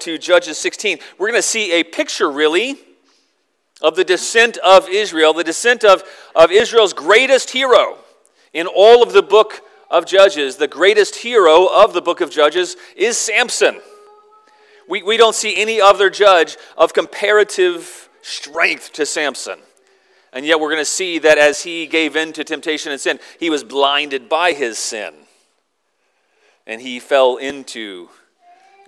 to Judges 16, we're going to see a picture, really, of the descent of Israel, the descent of, of Israel's greatest hero in all of the book of Judges. The greatest hero of the book of Judges is Samson. We, we don't see any other judge of comparative strength to Samson. And yet, we're going to see that as he gave in to temptation and sin, he was blinded by his sin. And he fell into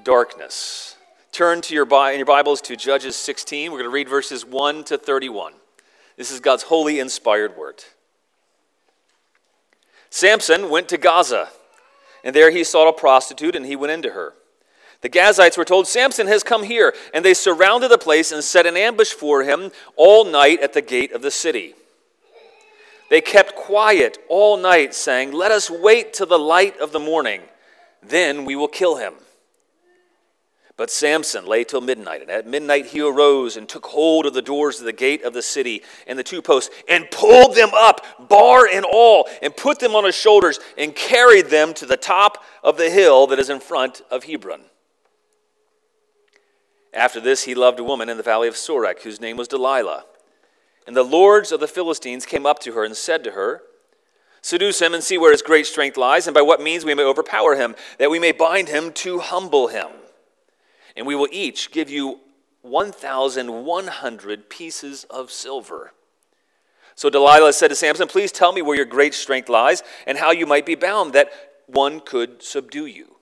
darkness. Turn to your, in your Bibles to Judges 16. We're going to read verses 1 to 31. This is God's holy, inspired word. Samson went to Gaza, and there he saw a prostitute, and he went into her. The Gazites were told, Samson has come here, and they surrounded the place and set an ambush for him all night at the gate of the city. They kept quiet all night, saying, Let us wait till the light of the morning, then we will kill him. But Samson lay till midnight, and at midnight he arose and took hold of the doors of the gate of the city and the two posts, and pulled them up, bar and all, and put them on his shoulders, and carried them to the top of the hill that is in front of Hebron. After this, he loved a woman in the valley of Sorek, whose name was Delilah. And the lords of the Philistines came up to her and said to her, Seduce him and see where his great strength lies, and by what means we may overpower him, that we may bind him to humble him. And we will each give you 1,100 pieces of silver. So Delilah said to Samson, Please tell me where your great strength lies, and how you might be bound, that one could subdue you.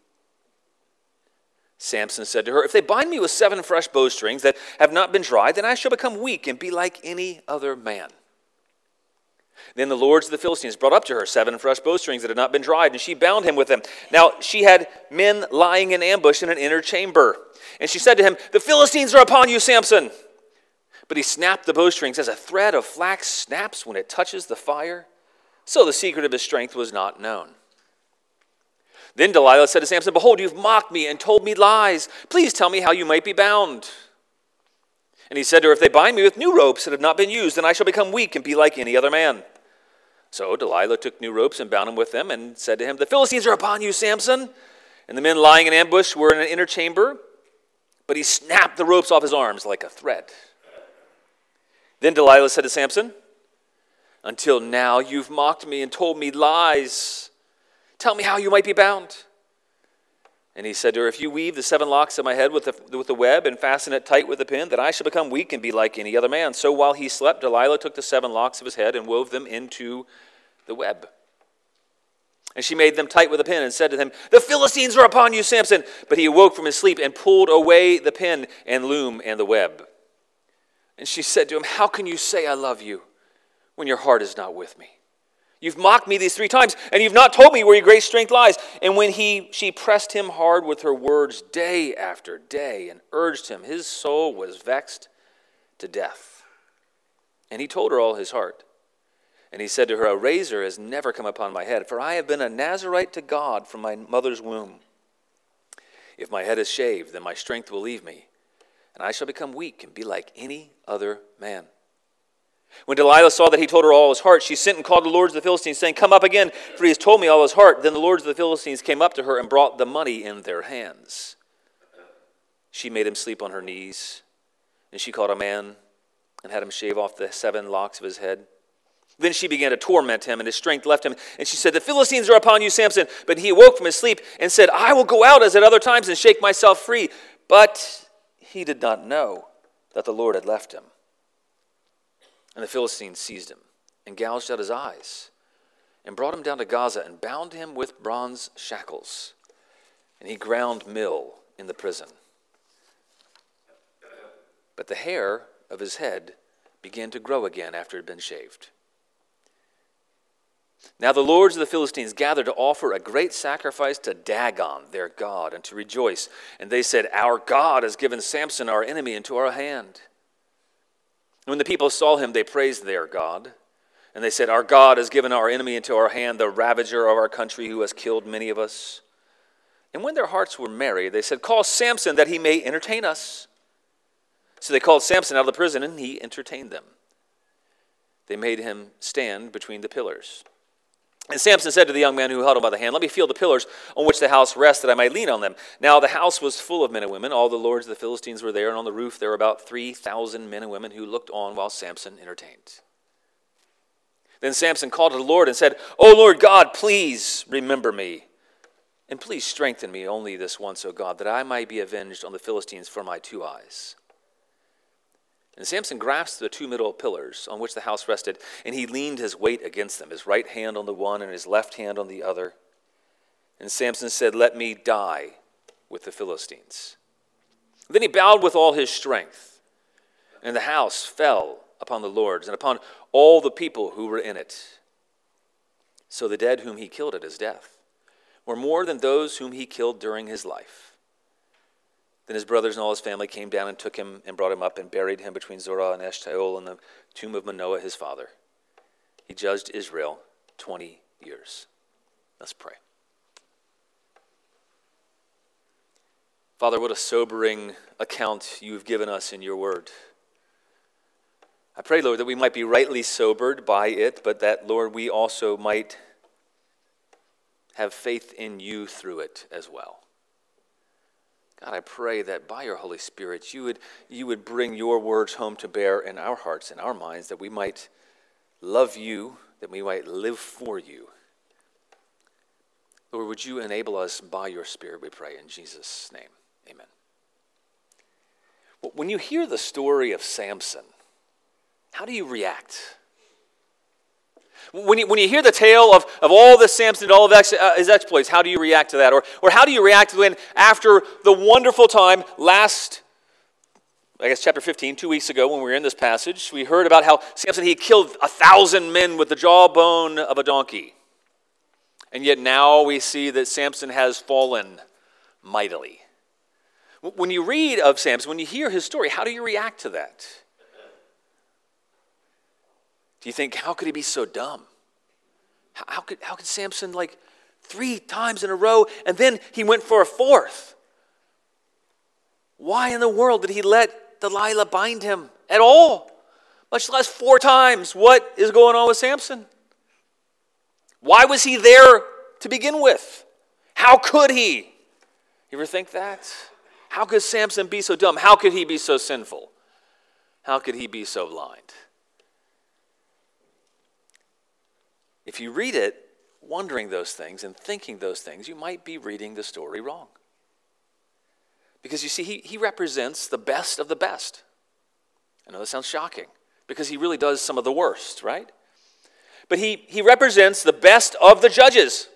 Samson said to her, If they bind me with seven fresh bowstrings that have not been dried, then I shall become weak and be like any other man. Then the lords of the Philistines brought up to her seven fresh bowstrings that had not been dried, and she bound him with them. Now she had men lying in ambush in an inner chamber. And she said to him, The Philistines are upon you, Samson. But he snapped the bowstrings as a thread of flax snaps when it touches the fire. So the secret of his strength was not known. Then Delilah said to Samson, Behold, you've mocked me and told me lies. Please tell me how you might be bound. And he said to her, If they bind me with new ropes that have not been used, then I shall become weak and be like any other man. So Delilah took new ropes and bound him with them and said to him, The Philistines are upon you, Samson. And the men lying in ambush were in an inner chamber, but he snapped the ropes off his arms like a thread. Then Delilah said to Samson, Until now you've mocked me and told me lies. Tell me how you might be bound. And he said to her, If you weave the seven locks of my head with the, with the web and fasten it tight with a pin, then I shall become weak and be like any other man. So while he slept, Delilah took the seven locks of his head and wove them into the web. And she made them tight with a pin and said to him, The Philistines are upon you, Samson. But he awoke from his sleep and pulled away the pin and loom and the web. And she said to him, How can you say I love you when your heart is not with me? You've mocked me these three times, and you've not told me where your great strength lies. And when he, she pressed him hard with her words day after day and urged him, his soul was vexed to death. And he told her all his heart. And he said to her, A razor has never come upon my head, for I have been a Nazarite to God from my mother's womb. If my head is shaved, then my strength will leave me, and I shall become weak and be like any other man. When Delilah saw that he told her all his heart, she sent and called the lords of the Philistines, saying, Come up again, for he has told me all his heart. Then the lords of the Philistines came up to her and brought the money in their hands. She made him sleep on her knees, and she called a man and had him shave off the seven locks of his head. Then she began to torment him, and his strength left him. And she said, The Philistines are upon you, Samson. But he awoke from his sleep and said, I will go out as at other times and shake myself free. But he did not know that the Lord had left him. And the Philistines seized him and gouged out his eyes and brought him down to Gaza and bound him with bronze shackles. And he ground mill in the prison. But the hair of his head began to grow again after it had been shaved. Now the lords of the Philistines gathered to offer a great sacrifice to Dagon, their God, and to rejoice. And they said, Our God has given Samson, our enemy, into our hand. When the people saw him, they praised their God. And they said, Our God has given our enemy into our hand, the ravager of our country, who has killed many of us. And when their hearts were merry, they said, Call Samson that he may entertain us. So they called Samson out of the prison, and he entertained them. They made him stand between the pillars. And Samson said to the young man who held him by the hand, Let me feel the pillars on which the house rests, that I might lean on them. Now the house was full of men and women. All the lords of the Philistines were there, and on the roof there were about 3,000 men and women who looked on while Samson entertained. Then Samson called to the Lord and said, O Lord God, please remember me. And please strengthen me only this once, O God, that I might be avenged on the Philistines for my two eyes. And Samson grasped the two middle pillars on which the house rested, and he leaned his weight against them, his right hand on the one and his left hand on the other. And Samson said, Let me die with the Philistines. Then he bowed with all his strength, and the house fell upon the lords and upon all the people who were in it. So the dead whom he killed at his death were more than those whom he killed during his life. Then his brothers and all his family came down and took him and brought him up and buried him between Zorah and Eshtaol in the tomb of Manoah his father. He judged Israel 20 years. Let's pray. Father, what a sobering account you've given us in your word. I pray, Lord, that we might be rightly sobered by it, but that, Lord, we also might have faith in you through it as well. God, I pray that by your Holy Spirit, you would, you would bring your words home to bear in our hearts and our minds, that we might love you, that we might live for you. Lord, would you enable us by your Spirit, we pray, in Jesus' name. Amen. When you hear the story of Samson, how do you react? When you, when you hear the tale of, of all this Samson, and all of ex, uh, his exploits, how do you react to that? Or, or how do you react when, after the wonderful time last, I guess, chapter 15, two weeks ago, when we were in this passage, we heard about how Samson, he killed a thousand men with the jawbone of a donkey. And yet now we see that Samson has fallen mightily. When you read of Samson, when you hear his story, how do you react to that? Do you think, how could he be so dumb? How, could, how could Samson, like, three times in a row, and then he went for a fourth? Why in the world did he let Delilah bind him at all? Much less four times. What is going on with Samson? Why was he there to begin with? How could he? You ever think that? How could Samson be so dumb? How could he be so sinful? How could he be so blind? If you read it wondering those things and thinking those things, you might be reading the story wrong. Because you see, he, he represents the best of the best. I know that sounds shocking because he really does some of the worst, right? But he, he represents the best of the judges.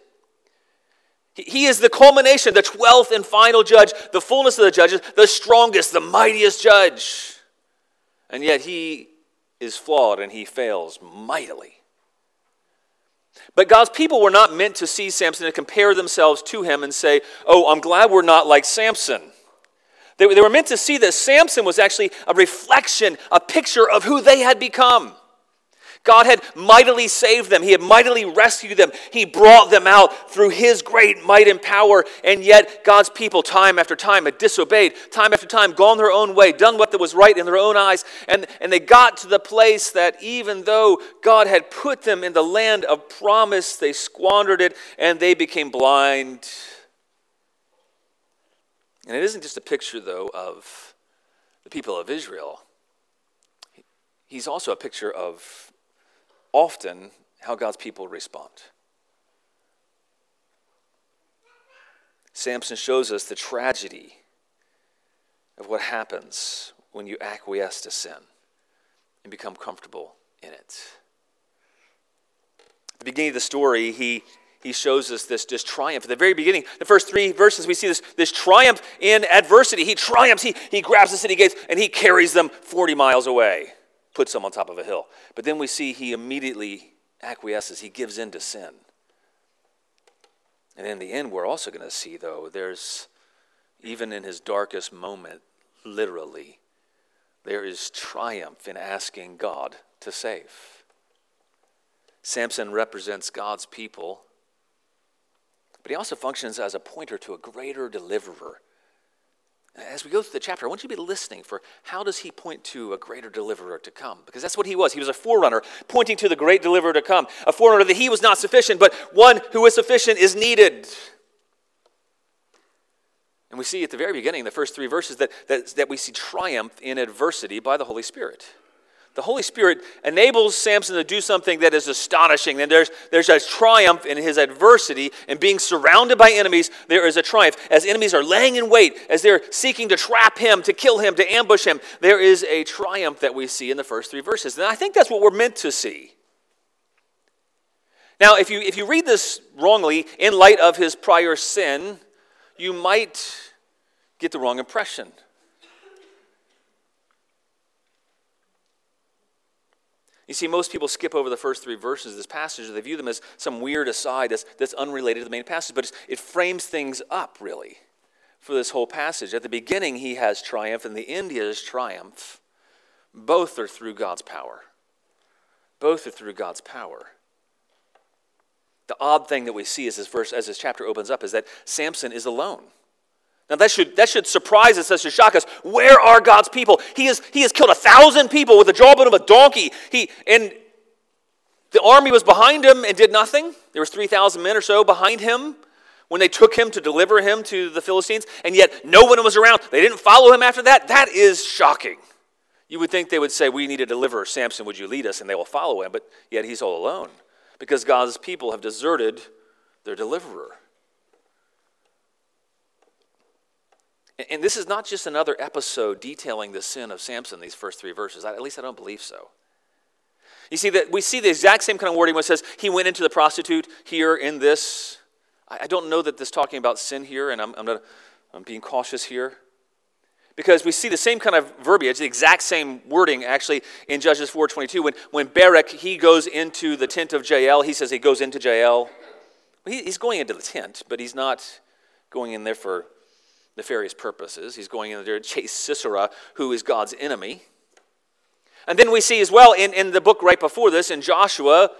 He, he is the culmination, the 12th and final judge, the fullness of the judges, the strongest, the mightiest judge. And yet he is flawed and he fails mightily. But God's people were not meant to see Samson and compare themselves to him and say, Oh, I'm glad we're not like Samson. They, they were meant to see that Samson was actually a reflection, a picture of who they had become. God had mightily saved them. He had mightily rescued them. He brought them out through His great might and power. And yet, God's people, time after time, had disobeyed, time after time, gone their own way, done what was right in their own eyes. And, and they got to the place that even though God had put them in the land of promise, they squandered it and they became blind. And it isn't just a picture, though, of the people of Israel. He's also a picture of often how God's people respond. Samson shows us the tragedy of what happens when you acquiesce to sin and become comfortable in it. At the beginning of the story, he, he shows us this, this triumph. At the very beginning, the first three verses, we see this, this triumph in adversity. He triumphs, he, he grabs the city gates, and he carries them 40 miles away puts them on top of a hill. But then we see he immediately acquiesces, he gives in to sin. And in the end, we're also going to see, though, there's, even in his darkest moment, literally, there is triumph in asking God to save. Samson represents God's people, but he also functions as a pointer to a greater deliverer As we go through the chapter, I want you to be listening for how does he point to a greater deliverer to come? Because that's what he was. He was a forerunner, pointing to the great deliverer to come. A forerunner that he was not sufficient, but one who is sufficient is needed. And we see at the very beginning, the first three verses, that, that, that we see triumph in adversity by the Holy Spirit the Holy Spirit enables Samson to do something that is astonishing. And there's, there's a triumph in his adversity and being surrounded by enemies. There is a triumph. As enemies are laying in wait, as they're seeking to trap him, to kill him, to ambush him, there is a triumph that we see in the first three verses. And I think that's what we're meant to see. Now, if you, if you read this wrongly in light of his prior sin, you might get the wrong impression. You see, most people skip over the first three verses of this passage. They view them as some weird aside that's, that's unrelated to the main passage, but it frames things up, really, for this whole passage. At the beginning, he has triumph, and the end, he has triumph. Both are through God's power. Both are through God's power. The odd thing that we see as this verse, as this chapter opens up, is that Samson is alone. Now, that should, that should surprise us, that should shock us. Where are God's people? He, has he has killed a thousand people with the jawbone of a donkey. He, and the army was behind him and did nothing. There was 3,000 men or so behind him when they took him to deliver him to the Philistines, and yet no one was around. They didn't follow him after that. That is shocking. You would think they would say, We need to deliver Samson, would you lead us? And they will follow him, but yet he's all alone because God's people have deserted their deliverer. And this is not just another episode detailing the sin of Samson, these first three verses. At least I don't believe so. You see that we see the exact same kind of wording when it says he went into the prostitute here in this. I don't know that this talking about sin here, and I'm, I'm, not, I'm being cautious here. Because we see the same kind of verbiage, the exact same wording actually in Judges 4.22. When, when Barak, he goes into the tent of Jael, he says he goes into Jael. He, he's going into the tent, but he's not going in there for nefarious purposes. He's going in there to chase Sisera, who is God's enemy. And then we see as well in, in the book right before this, in Joshua,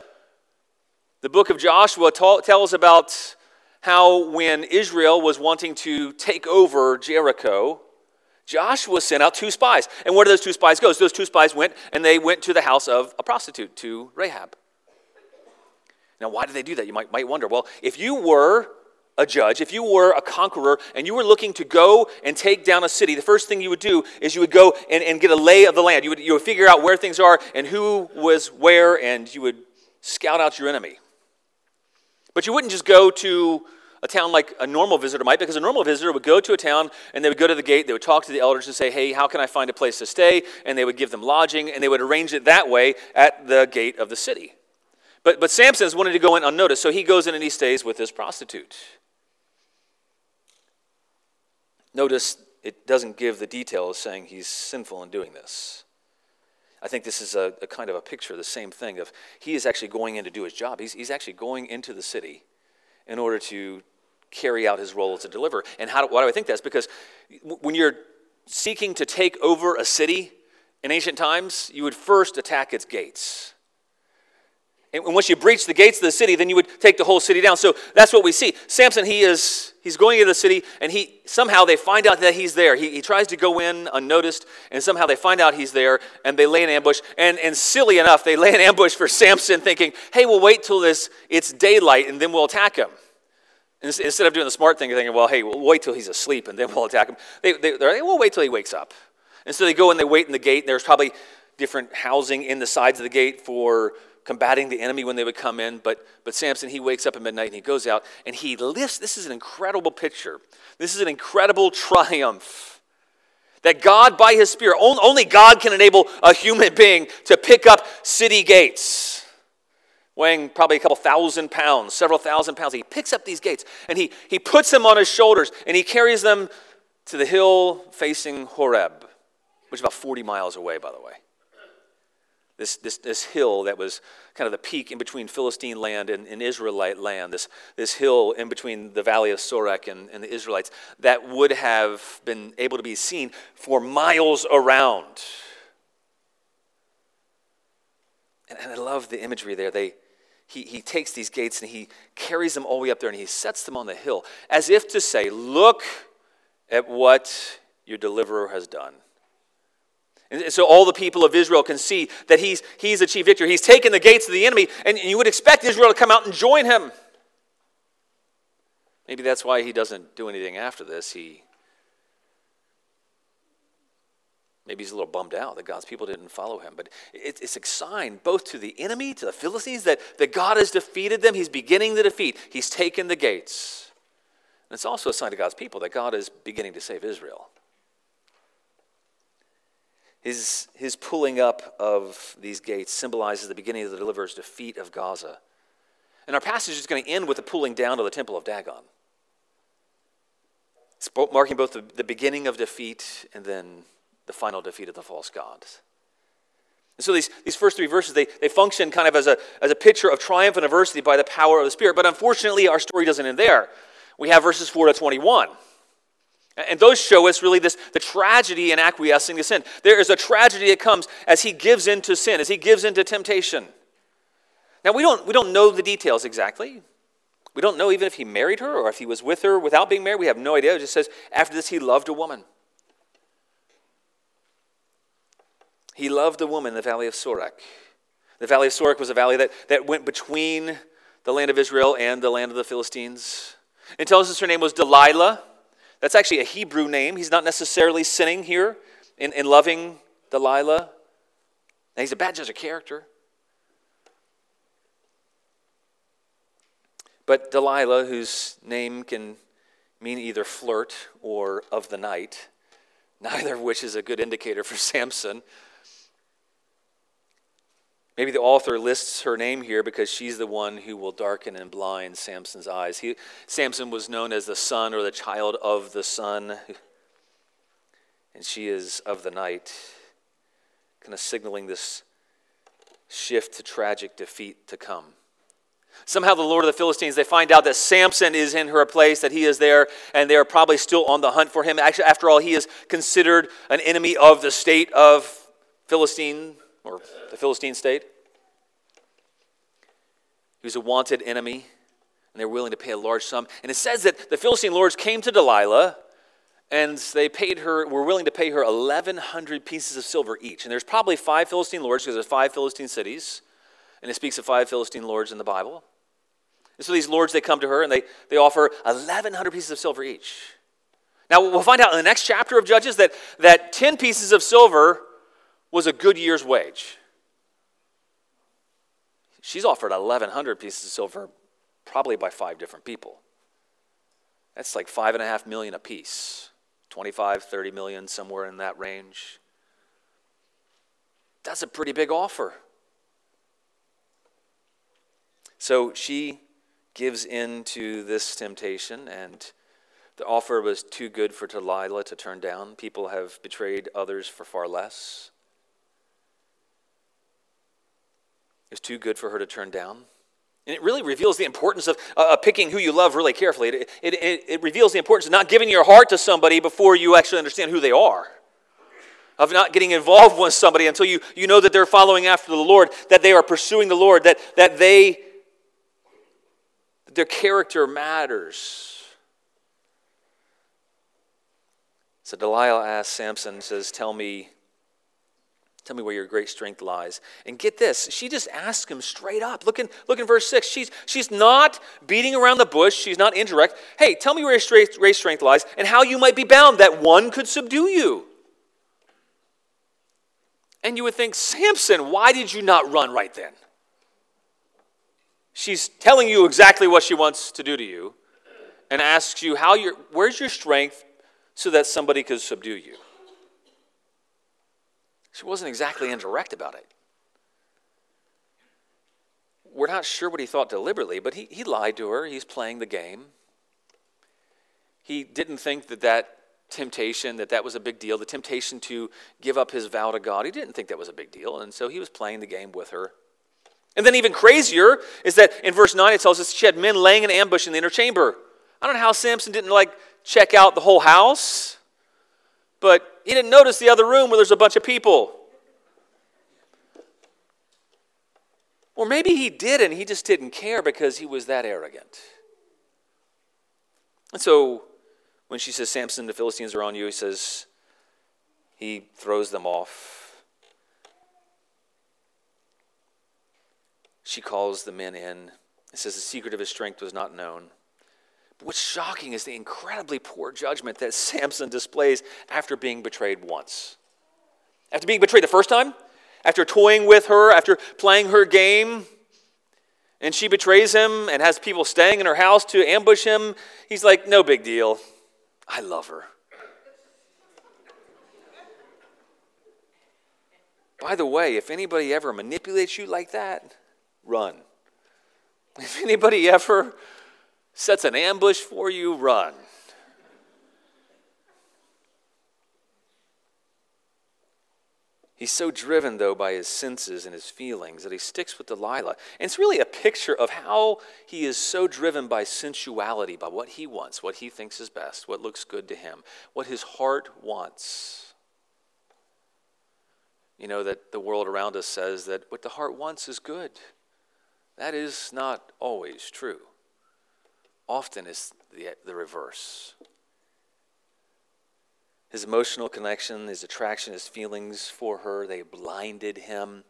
the book of Joshua ta- tells about how when Israel was wanting to take over Jericho, Joshua sent out two spies. And where did those two spies go? Those two spies went and they went to the house of a prostitute, to Rahab. Now, why did they do that? You might, might wonder. Well, if you were a judge, if you were a conqueror and you were looking to go and take down a city, the first thing you would do is you would go and, and get a lay of the land. You would, you would figure out where things are and who was where, and you would scout out your enemy. But you wouldn't just go to a town like a normal visitor might, because a normal visitor would go to a town and they would go to the gate, they would talk to the elders and say, Hey, how can I find a place to stay? And they would give them lodging, and they would arrange it that way at the gate of the city. But, but Samson's wanted to go in unnoticed, so he goes in and he stays with this prostitute. Notice it doesn't give the details saying he's sinful in doing this. I think this is a, a, kind of a picture of the same thing of he is actually going in to do his job. He's, he's actually going into the city in order to carry out his role as a deliverer. And how do, why do I think that's? Because when you're seeking to take over a city in ancient times, you would first attack its gates. And once you breach the gates of the city, then you would take the whole city down. So that's what we see. Samson, he is he's going into the city, and he somehow they find out that he's there. He, he tries to go in unnoticed, and somehow they find out he's there, and they lay an ambush. And, and silly enough, they lay an ambush for Samson, thinking, hey, we'll wait till this it's daylight, and then we'll attack him. Instead of doing the smart thing, thinking, well, hey, we'll wait till he's asleep, and then we'll attack him. They, they, they're like, we'll wait till he wakes up. And so they go and they wait in the gate, and there's probably different housing in the sides of the gate for combating the enemy when they would come in. But, but Samson, he wakes up at midnight and he goes out and he lifts. This is an incredible picture. This is an incredible triumph. That God, by his Spirit, only God can enable a human being to pick up city gates, weighing probably a couple thousand pounds, several thousand pounds. He picks up these gates and he, he puts them on his shoulders and he carries them to the hill facing Horeb, which is about 40 miles away, by the way this, this, this hill that was kind of the peak in between Philistine land and, and Israelite land, this, this hill in between the valley of Sorek and, and the Israelites, that would have been able to be seen for miles around. And, and I love the imagery there. They, he, he takes these gates and he carries them all the way up there and he sets them on the hill as if to say, Look at what your deliverer has done. And so all the people of Israel can see that he's, he's achieved victory. He's taken the gates of the enemy, and you would expect Israel to come out and join him. Maybe that's why he doesn't do anything after this. He maybe he's a little bummed out that God's people didn't follow him. But it's a sign both to the enemy, to the Philistines, that, that God has defeated them. He's beginning the defeat. He's taken the gates. And it's also a sign to God's people that God is beginning to save Israel. His, his pulling up of these gates symbolizes the beginning of the deliverer's defeat of Gaza. And our passage is going to end with the pulling down of the temple of Dagon. It's marking both the, the beginning of defeat and then the final defeat of the false gods. And so these, these first three verses, they, they function kind of as a, as a picture of triumph and adversity by the power of the Spirit. But unfortunately, our story doesn't end there. We have verses 4 to 21. And those show us really this the tragedy in acquiescing to sin. There is a tragedy that comes as he gives in to sin, as he gives in to temptation. Now we don't we don't know the details exactly. We don't know even if he married her or if he was with her without being married. We have no idea. It just says after this he loved a woman. He loved a woman in the valley of Sorek. The valley of Sorek was a valley that, that went between the land of Israel and the land of the Philistines. It tells us her name was Delilah. That's actually a Hebrew name. He's not necessarily sinning here in, in loving Delilah. Now, he's a bad judge of character. But Delilah, whose name can mean either flirt or of the night, neither of which is a good indicator for Samson. Maybe the author lists her name here because she's the one who will darken and blind Samson's eyes. He, Samson was known as the son or the child of the sun, and she is of the night, kind of signaling this shift to tragic defeat to come. Somehow, the Lord of the Philistines, they find out that Samson is in her place, that he is there, and they are probably still on the hunt for him. Actually, after all, he is considered an enemy of the state of Philistine or the Philistine state. He was a wanted enemy, and they were willing to pay a large sum. And it says that the Philistine lords came to Delilah, and they paid her, were willing to pay her 1,100 pieces of silver each. And there's probably five Philistine lords because there's five Philistine cities, and it speaks of five Philistine lords in the Bible. And so these lords, they come to her and they, they offer 1,100 pieces of silver each. Now, we'll find out in the next chapter of Judges that, that 10 pieces of silver was a good year's wage. She's offered 1,100 pieces of silver, probably by five different people. That's like five and a half million a piece, 25, 30 million, somewhere in that range. That's a pretty big offer. So she gives in to this temptation, and the offer was too good for Delilah to turn down. People have betrayed others for far less. Is too good for her to turn down. And it really reveals the importance of uh, picking who you love really carefully. It, it, it, it reveals the importance of not giving your heart to somebody before you actually understand who they are. Of not getting involved with somebody until you, you know that they're following after the Lord, that they are pursuing the Lord, that, that they their character matters. So Delilah asks Samson, says, Tell me Tell me where your great strength lies. And get this, she just asks him straight up. Look in, look in verse 6. She's, she's not beating around the bush. She's not indirect. Hey, tell me where your great strength lies and how you might be bound that one could subdue you. And you would think, Samson, why did you not run right then? She's telling you exactly what she wants to do to you and asks you, how your, where's your strength so that somebody could subdue you? She wasn't exactly indirect about it. We're not sure what he thought deliberately, but he, he lied to her. He's playing the game. He didn't think that that temptation, that that was a big deal, the temptation to give up his vow to God, he didn't think that was a big deal. And so he was playing the game with her. And then even crazier is that in verse 9 it tells us she had men laying an ambush in the inner chamber. I don't know how Samson didn't like check out the whole house, but he didn't notice the other room where there's a bunch of people. Or maybe he did and he just didn't care because he was that arrogant. And so when she says, Samson, the Philistines are on you, he says, he throws them off. She calls the men in. and says the secret of his strength was not known. What's shocking is the incredibly poor judgment that Samson displays after being betrayed once. After being betrayed the first time, after toying with her, after playing her game, and she betrays him and has people staying in her house to ambush him, he's like, no big deal. I love her. By the way, if anybody ever manipulates you like that, run. If anybody ever sets an ambush for you, run. He's so driven, though, by his senses and his feelings that he sticks with Delilah. And it's really a picture of how he is so driven by sensuality, by what he wants, what he thinks is best, what looks good to him, what his heart wants. You know, that the world around us says that what the heart wants is good. That is not always true. Often it's the, the reverse. His emotional connection, his attraction, his feelings for her, they blinded him.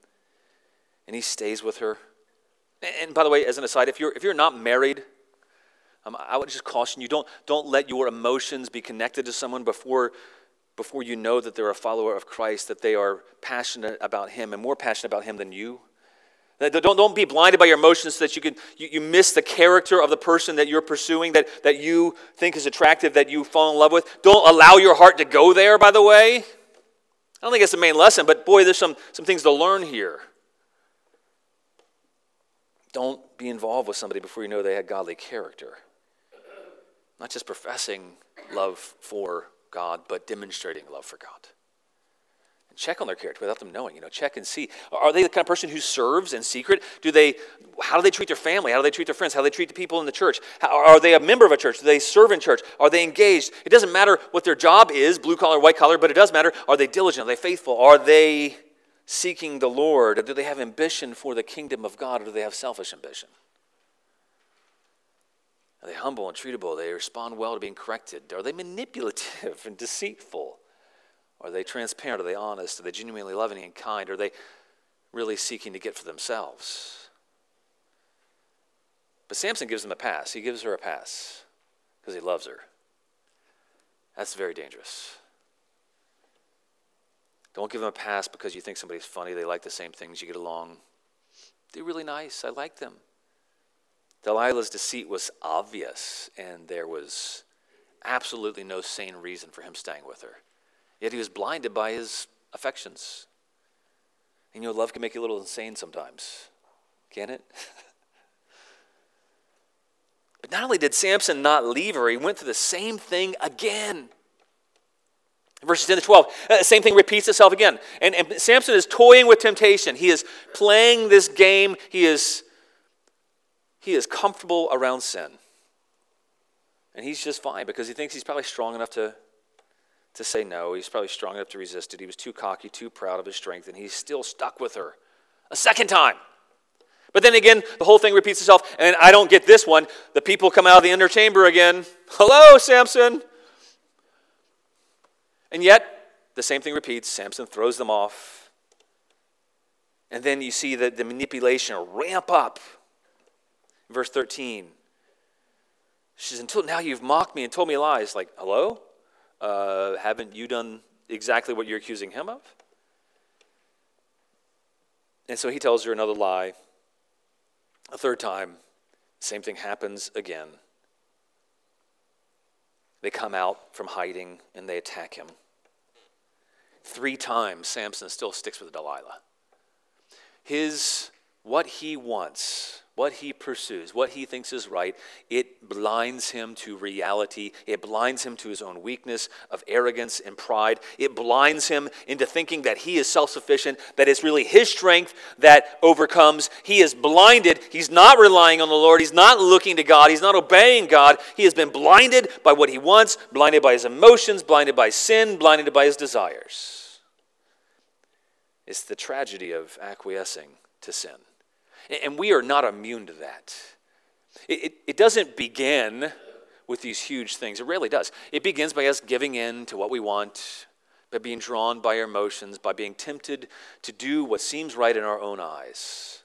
And he stays with her. And by the way, as an aside, if you're, if you're not married, um, I would just caution you don't, don't let your emotions be connected to someone before before you know that they're a follower of Christ, that they are passionate about Him and more passionate about Him than you. Don't, don't be blinded by your emotions so that you, can, you, you miss the character of the person that you're pursuing, that, that you think is attractive, that you fall in love with. Don't allow your heart to go there, by the way. I don't think it's the main lesson, but boy, there's some, some things to learn here. Don't be involved with somebody before you know they had godly character. Not just professing love for God, but demonstrating love for God. Check on their character without them knowing. You know, check and see. Are they the kind of person who serves in secret? Do they? How do they treat their family? How do they treat their friends? How do they treat the people in the church? How, are they a member of a church? Do they serve in church? Are they engaged? It doesn't matter what their job is, blue collar, white collar, but it does matter. Are they diligent? Are they faithful? Are they seeking the Lord? Do they have ambition for the kingdom of God, or do they have selfish ambition? Are they humble and treatable? They respond well to being corrected? Are they manipulative and deceitful? Are they transparent? Are they honest? Are they genuinely loving and kind? Are they really seeking to get for themselves? But Samson gives them a pass. He gives her a pass because he loves her. That's very dangerous. Don't give them a pass because you think somebody's funny, they like the same things, you get along. They're really nice. I like them. Delilah's deceit was obvious, and there was absolutely no sane reason for him staying with her. Yet he was blinded by his affections. And you know, love can make you a little insane sometimes, can it? but not only did Samson not leave her, he went through the same thing again. Verses 10 to 12, uh, same thing repeats itself again. And, and Samson is toying with temptation. He is playing this game. He is he is comfortable around sin. And he's just fine because he thinks he's probably strong enough to, to say no. He's probably strong enough to resist it. He was too cocky, too proud of his strength, and he's still stuck with her a second time. But then again, the whole thing repeats itself, and I don't get this one. The people come out of the inner chamber again. Hello, Samson. And yet, the same thing repeats. Samson throws them off. And then you see the, the manipulation ramp up Verse 13. She says, Until now you've mocked me and told me lies. Like, hello? Uh, haven't you done exactly what you're accusing him of? And so he tells her another lie. A third time, same thing happens again. They come out from hiding and they attack him. Three times, Samson still sticks with Delilah. His, what he wants what he pursues, what he thinks is right, it blinds him to reality. It blinds him to his own weakness of arrogance and pride. It blinds him into thinking that he is self sufficient, that it's really his strength that overcomes. He is blinded. He's not relying on the Lord. He's not looking to God. He's not obeying God. He has been blinded by what he wants, blinded by his emotions, blinded by sin, blinded by his desires. It's the tragedy of acquiescing to sin. And we are not immune to that. It, it, it, doesn't begin with these huge things. It rarely does. It begins by us giving in to what we want by being drawn by our emotions, by being tempted to do what seems right in our own eyes.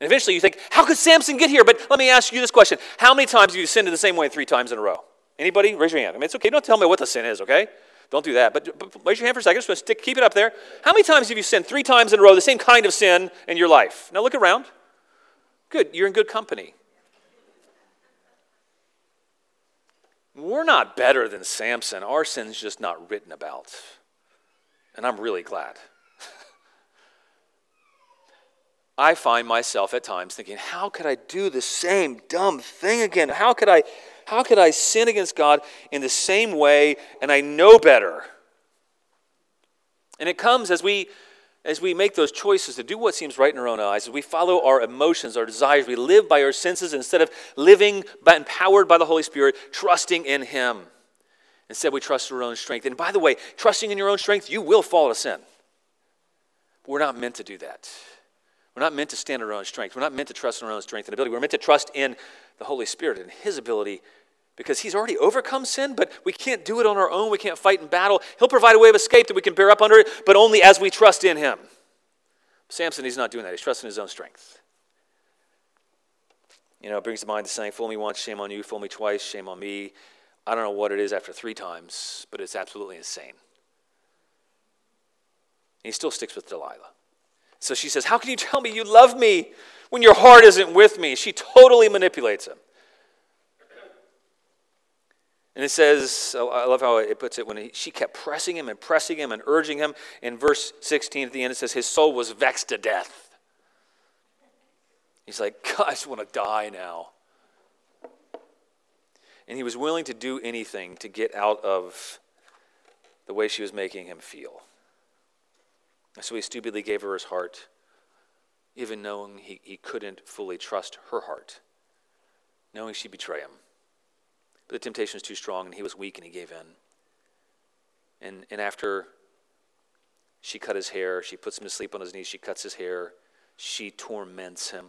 And eventually you think, how could Samson get here? But let me ask you this question How many times have you sinned in the same way three times in a row? Anybody? Raise your hand. I mean, it's okay. Don't tell me what the sin is, okay? Don't do that. But, but raise your hand for a second. Just stick, keep it up there. How many times have you sinned three times in a row, the same kind of sin in your life? Now look around. Good. You're in good company. We're not better than Samson. Our sin's just not written about. And I'm really glad. I find myself at times thinking, how could I do the same dumb thing again? How could I how could I sin against God in the same way and I know better? And it comes as we as we make those choices to do what seems right in our own eyes, as we follow our emotions, our desires, we live by our senses instead of living by, empowered by the Holy Spirit, trusting in Him. Instead, we trust our own strength. And by the way, trusting in your own strength, you will fall to sin. But we're not meant to do that. We're not meant to stand on our own strength. We're not meant to trust in our own strength and ability. We're meant to trust in the Holy Spirit and His ability because He's already overcome sin, but we can't do it on our own. We can't fight in battle. He'll provide a way of escape that we can bear up under it, but only as we trust in Him. Samson, he's not doing that. He's trusting his own strength. You know, it brings to mind the saying, Fool me once, shame on you. Fool me twice, shame on me. I don't know what it is after three times, but it's absolutely insane. And he still sticks with Delilah. So she says, How can you tell me you love me when your heart isn't with me? She totally manipulates him. And it says, I love how it puts it, when he, she kept pressing him and pressing him and urging him. In verse 16 at the end, it says, His soul was vexed to death. He's like, God, I just want to die now. And he was willing to do anything to get out of the way she was making him feel. So he stupidly gave her his heart, even knowing he, he couldn't fully trust her heart, knowing she'd betray him. But the temptation was too strong, and he was weak, and he gave in. And, and after she cut his hair, she puts him to sleep on his knees, she cuts his hair, she torments him.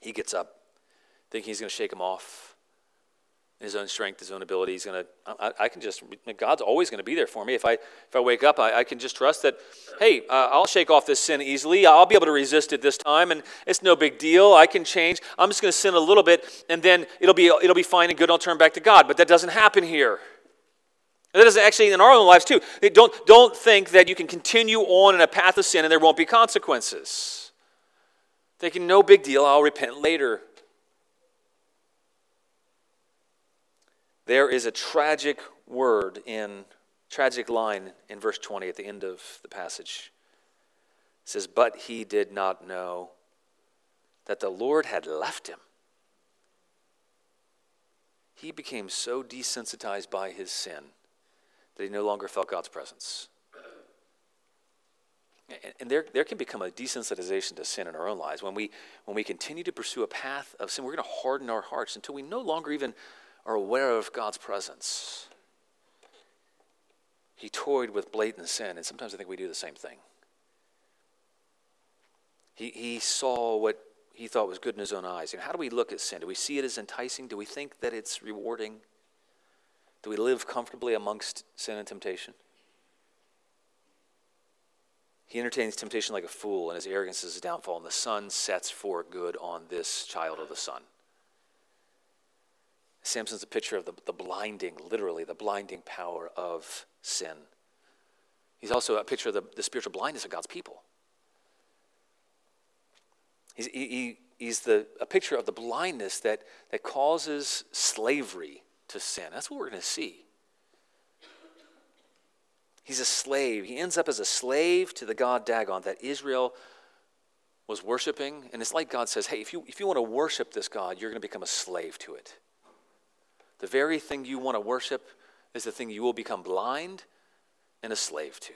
He gets up, thinking he's going to shake him off his own strength, his own ability. He's to, I, I, can just, God's always to be there for me. If I, if I wake up, I, I can just trust that, hey, uh, I'll shake off this sin easily. I'll be able to resist it this time, and it's no big deal. I can change. I'm just to sin a little bit, and then it'll be, it'll be fine and good. I'll turn back to God. But that doesn't happen here. that doesn't actually in our own lives too. Don't, don't think that you can continue on in a path of sin and there won't be consequences. Thinking, no big deal, I'll repent later. There is a tragic word in, tragic line in verse 20 at the end of the passage. It says, But he did not know that the Lord had left him. He became so desensitized by his sin that he no longer felt God's presence. And there, there can become a desensitization to sin in our own lives. When we, when we continue to pursue a path of sin, we're going to harden our hearts until we no longer even are aware of God's presence. He toyed with blatant sin, and sometimes I think we do the same thing. He, he saw what he thought was good in his own eyes. And how do we look at sin? Do we see it as enticing? Do we think that it's rewarding? Do we live comfortably amongst sin and temptation? He entertains temptation like a fool, and his arrogance is his downfall, and the sun sets for good on this child of the sun. Samson's a picture of the, the blinding, literally, the blinding power of sin. He's also a picture of the, the spiritual blindness of God's people. He's, he, he's the, a picture of the blindness that, that causes slavery to sin. That's what we're going to see. He's a slave. He ends up as a slave to the God Dagon that Israel was worshiping. And it's like God says, hey, if you, if you want to worship this God, you're going to become a slave to it. The very thing you want to worship is the thing you will become blind and a slave to.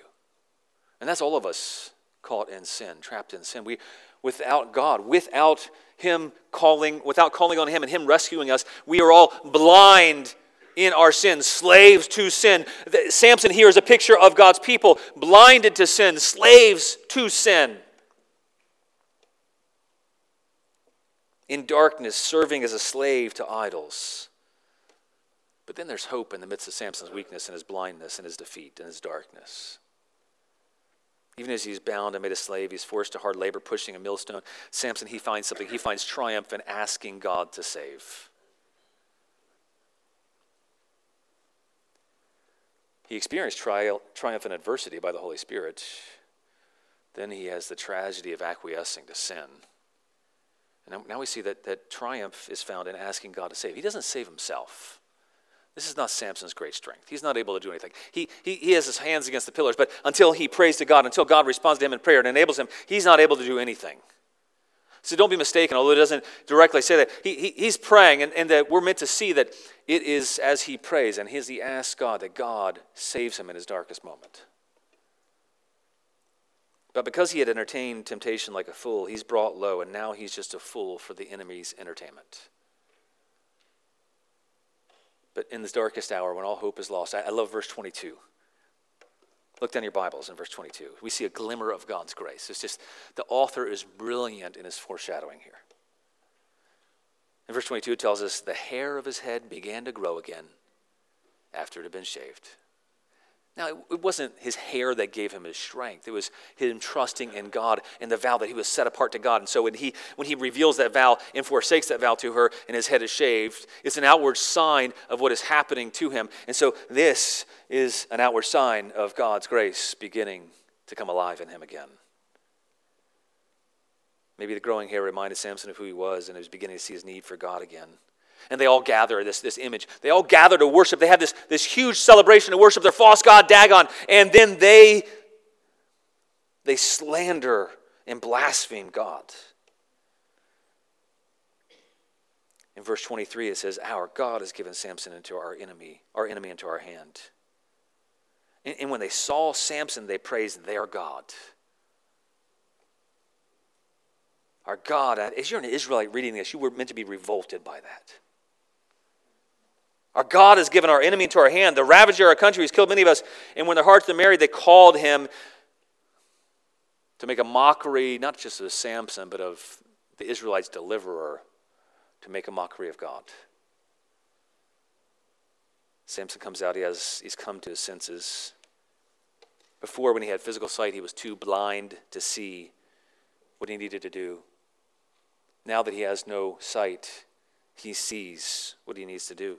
And that's all of us caught in sin, trapped in sin. We without God, without him calling, without calling on him and him rescuing us, we are all blind in our sins, slaves to sin. Samson here is a picture of God's people, blinded to sin, slaves to sin. In darkness, serving as a slave to idols. But then there's hope in the midst of Samson's weakness and his blindness and his defeat and his darkness. Even as he's bound and made a slave, he's forced to hard labor, pushing a millstone. Samson, he finds something. He finds triumph in asking God to save. He experienced tri- triumph in adversity by the Holy Spirit. Then he has the tragedy of acquiescing to sin. And now we see that, that triumph is found in asking God to save. He doesn't save himself. This is not Samson's great strength. He's not able to do anything. He, he, he has his hands against the pillars, but until he prays to God, until God responds to him in prayer and enables him, he's not able to do anything. So don't be mistaken, although it doesn't directly say that. He, he, he's praying, and, and that we're meant to see that it is as he prays and as he asks God that God saves him in his darkest moment. But because he had entertained temptation like a fool, he's brought low, and now he's just a fool for the enemy's entertainment. But in this darkest hour, when all hope is lost, I, love verse 22. Look down your Bibles in verse 22. We see a glimmer of God's grace. It's just the author is brilliant in his foreshadowing here. In verse 22, it tells us the hair of his head began to grow again after it had been shaved. Now, it wasn't his hair that gave him his strength. It was him trusting in God and the vow that he was set apart to God. And so when he, when he reveals that vow and forsakes that vow to her and his head is shaved, it's an outward sign of what is happening to him. And so this is an outward sign of God's grace beginning to come alive in him again. Maybe the growing hair reminded Samson of who he was and he was beginning to see his need for God again. And they all gather, this, this image. They all gather to worship. They have this, this huge celebration to worship their false god Dagon. And then they, they slander and blaspheme God. In verse 23, it says, Our God has given Samson into our enemy, our enemy into our hand. And, and when they saw Samson, they praised their God. Our God, uh, as you're an Israelite reading this, you were meant to be revolted by that. Our God has given our enemy into our hand, the ravager of our country has killed many of us. And when their hearts were merry, they called him to make a mockery, not just of Samson, but of the Israelites' deliverer, to make a mockery of God. Samson comes out, he has, he's come to his senses. Before, when he had physical sight, he was too blind to see what he needed to do. Now that he has no sight, he sees what he needs to do.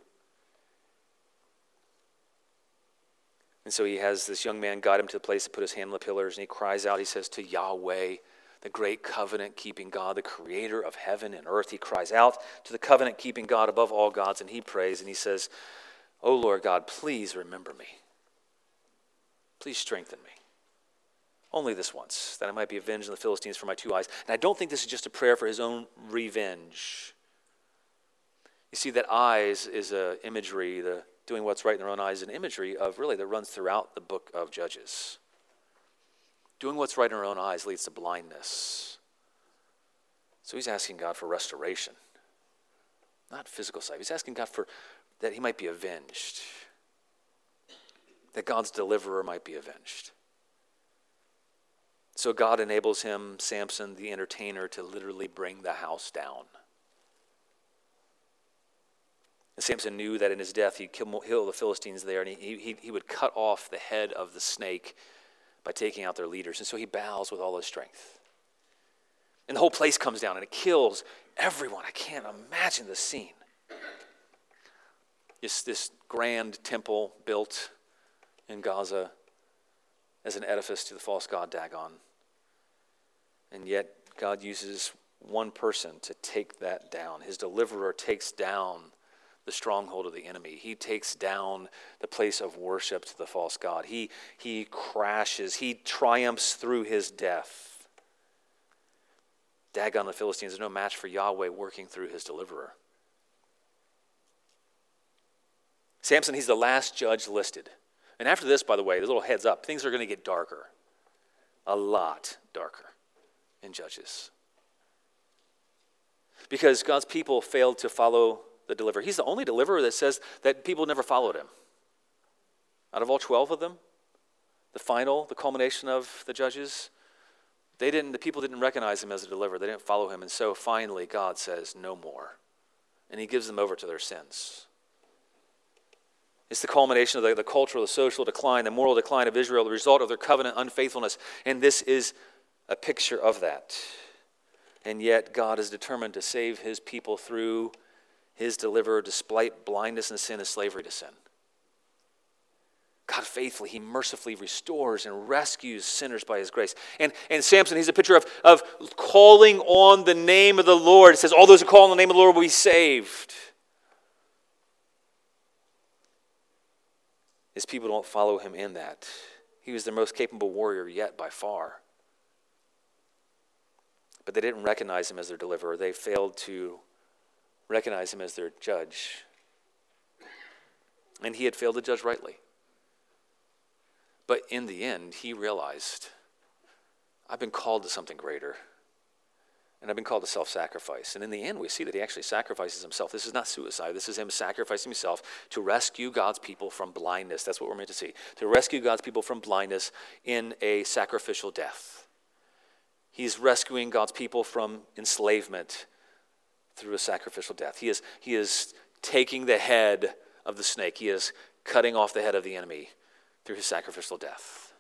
And so he has this young man guide him to the place to put his hand on the pillars, and he cries out, he says, To Yahweh, the great covenant keeping God, the creator of heaven and earth. He cries out to the covenant keeping God above all gods, and he prays, and he says, Oh Lord God, please remember me. Please strengthen me. Only this once, that I might be avenged on the Philistines for my two eyes. And I don't think this is just a prayer for his own revenge. You see, that eyes is an imagery, the doing what's right in their own eyes, an imagery of really that runs throughout the book of Judges. Doing what's right in our own eyes leads to blindness. So he's asking God for restoration, not physical sight. He's asking God for that he might be avenged, that God's deliverer might be avenged. So God enables him, Samson, the entertainer, to literally bring the house down. And Samson knew that in his death he'd kill, kill the Philistines there, and he, he, he would cut off the head of the snake by taking out their leaders. And so he bows with all his strength. And the whole place comes down and it kills everyone. I can't imagine the scene. This, this grand temple built in Gaza as an edifice to the false god Dagon. And yet, God uses one person to take that down. His deliverer takes down the stronghold of the enemy. He takes down the place of worship to the false God. He, he crashes, he triumphs through his death. Dagon, the Philistines, is no match for Yahweh working through his deliverer. Samson, he's the last judge listed. And after this, by the way, a little heads up, things are going to get darker. A lot darker in Judges. Because God's people failed to follow the deliverer. He's the only deliverer that says that people never followed him. Out of all 12 of them, the final, the culmination of the judges, they didn't, the people didn't recognize him as a deliverer. They didn't follow him. And so finally, God says, no more. And he gives them over to their sins. It's the culmination of the, the cultural, the social decline, the moral decline of Israel, the result of their covenant unfaithfulness. And this is a picture of that. And yet, God is determined to save his people through his deliverer despite blindness and sin and slavery to sin. God faithfully, he mercifully restores and rescues sinners by his grace. And, and Samson, he's a picture of, of calling on the name of the Lord. It says, All those who call on the name of the Lord will be saved. His people don't follow him in that. He was their most capable warrior yet by far. But they didn't recognize him as their deliverer. They failed to recognize him as their judge. And he had failed to judge rightly. But in the end, he realized I've been called to something greater. And I've been called to self sacrifice. And in the end, we see that he actually sacrifices himself. This is not suicide. This is him sacrificing himself to rescue God's people from blindness. That's what we're meant to see. To rescue God's people from blindness in a sacrificial death. He's rescuing God's people from enslavement through a sacrificial death. He is, he is taking the head of the snake, he is cutting off the head of the enemy through his sacrificial death.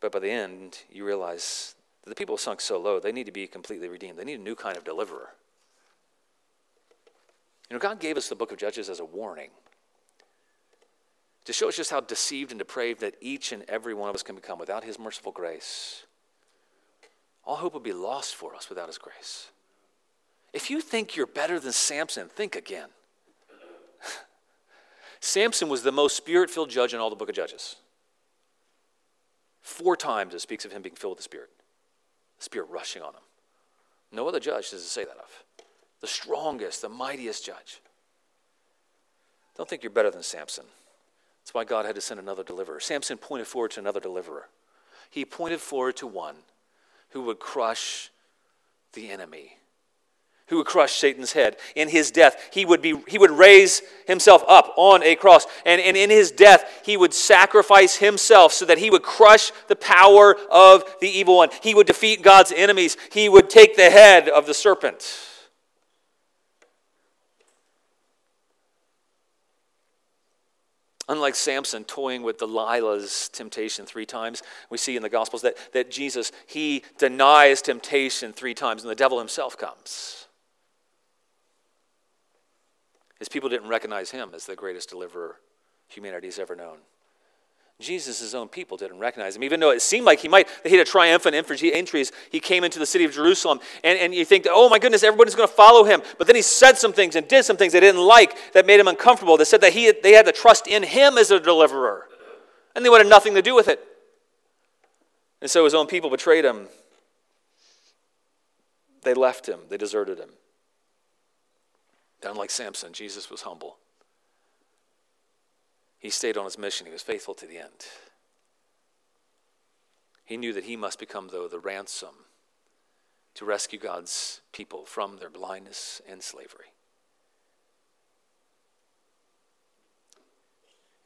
But by the end, you realize that the people have sunk so low, they need to be completely redeemed. They need a new kind of deliverer. You know, God gave us the book of Judges as a warning to show us just how deceived and depraved that each and every one of us can become without His merciful grace. All hope would be lost for us without His grace. If you think you're better than Samson, think again. Samson was the most spirit filled judge in all the book of Judges. Four times it speaks of him being filled with the Spirit, the Spirit rushing on him. No other judge does it say that of. The strongest, the mightiest judge. Don't think you're better than Samson. That's why God had to send another deliverer. Samson pointed forward to another deliverer. He pointed forward to one who would crush the enemy who would crush Satan's head. In his death, he would, be, he would raise himself up on a cross. And, and in his death, he would sacrifice himself so that he would crush the power of the evil one. He would defeat God's enemies. He would take the head of the serpent. Unlike Samson toying with Delilah's temptation three times, we see in the Gospels that, that Jesus, he denies temptation three times, and the devil himself comes. His people didn't recognize him as the greatest deliverer humanity's ever known. Jesus' own people didn't recognize him, even though it seemed like he might. He had a triumphant entry he came into the city of Jerusalem. And, and you think, oh my goodness, everybody's going to follow him. But then he said some things and did some things they didn't like that made him uncomfortable. They said that he, they had to trust in him as a deliverer. And they wanted nothing to do with it. And so his own people betrayed him. They left him, they deserted him. Unlike Samson, Jesus was humble. He stayed on his mission, he was faithful to the end. He knew that he must become, though, the ransom to rescue God's people from their blindness and slavery.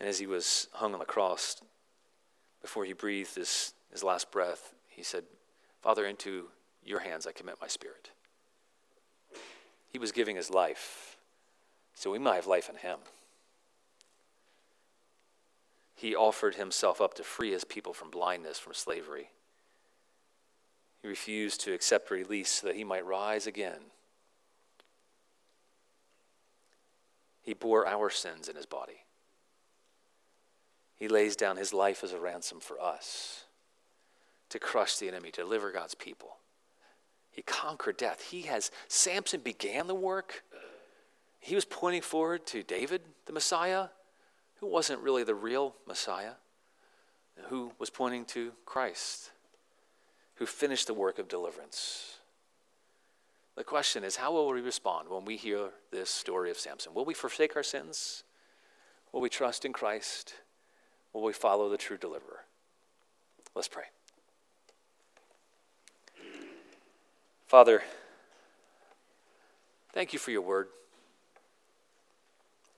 And as he was hung on the cross, before he breathed his, his last breath, he said, Father, into your hands I commit my spirit. He was giving his life so we might have life in him. He offered himself up to free his people from blindness, from slavery. He refused to accept release so that he might rise again. He bore our sins in his body. He lays down his life as a ransom for us to crush the enemy, to deliver God's people. He conquered death. He has, Samson began the work. He was pointing forward to David, the Messiah, who wasn't really the real Messiah, who was pointing to Christ, who finished the work of deliverance. The question is, how will we respond when we hear this story of Samson? Will we forsake our sins? Will we trust in Christ? Will we follow the true deliverer? Let's pray. Father, thank you for your word.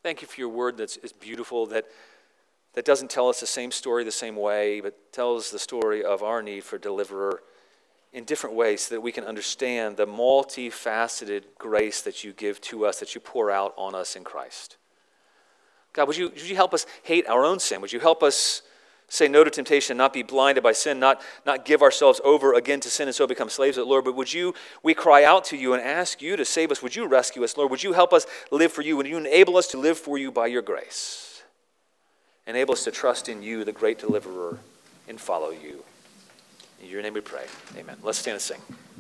Thank you for your word that's is beautiful, that, that doesn't tell us the same story the same way, but tells the story of our need for deliverer in different ways so that we can understand the multifaceted grace that you give to us, that you pour out on us in Christ. God, would you, would you help us hate our own sin? Would you help us say no to temptation, not be blinded by sin, not, not give ourselves over again to sin and so become slaves of the Lord? But would you, we cry out to you and ask you to save us? Would you rescue us, Lord? Would you help us live for you? Would you enable us to live for you by your grace? Enable us to trust in you, the great deliverer, and follow you. In your name we pray. Amen. Let's stand and sing.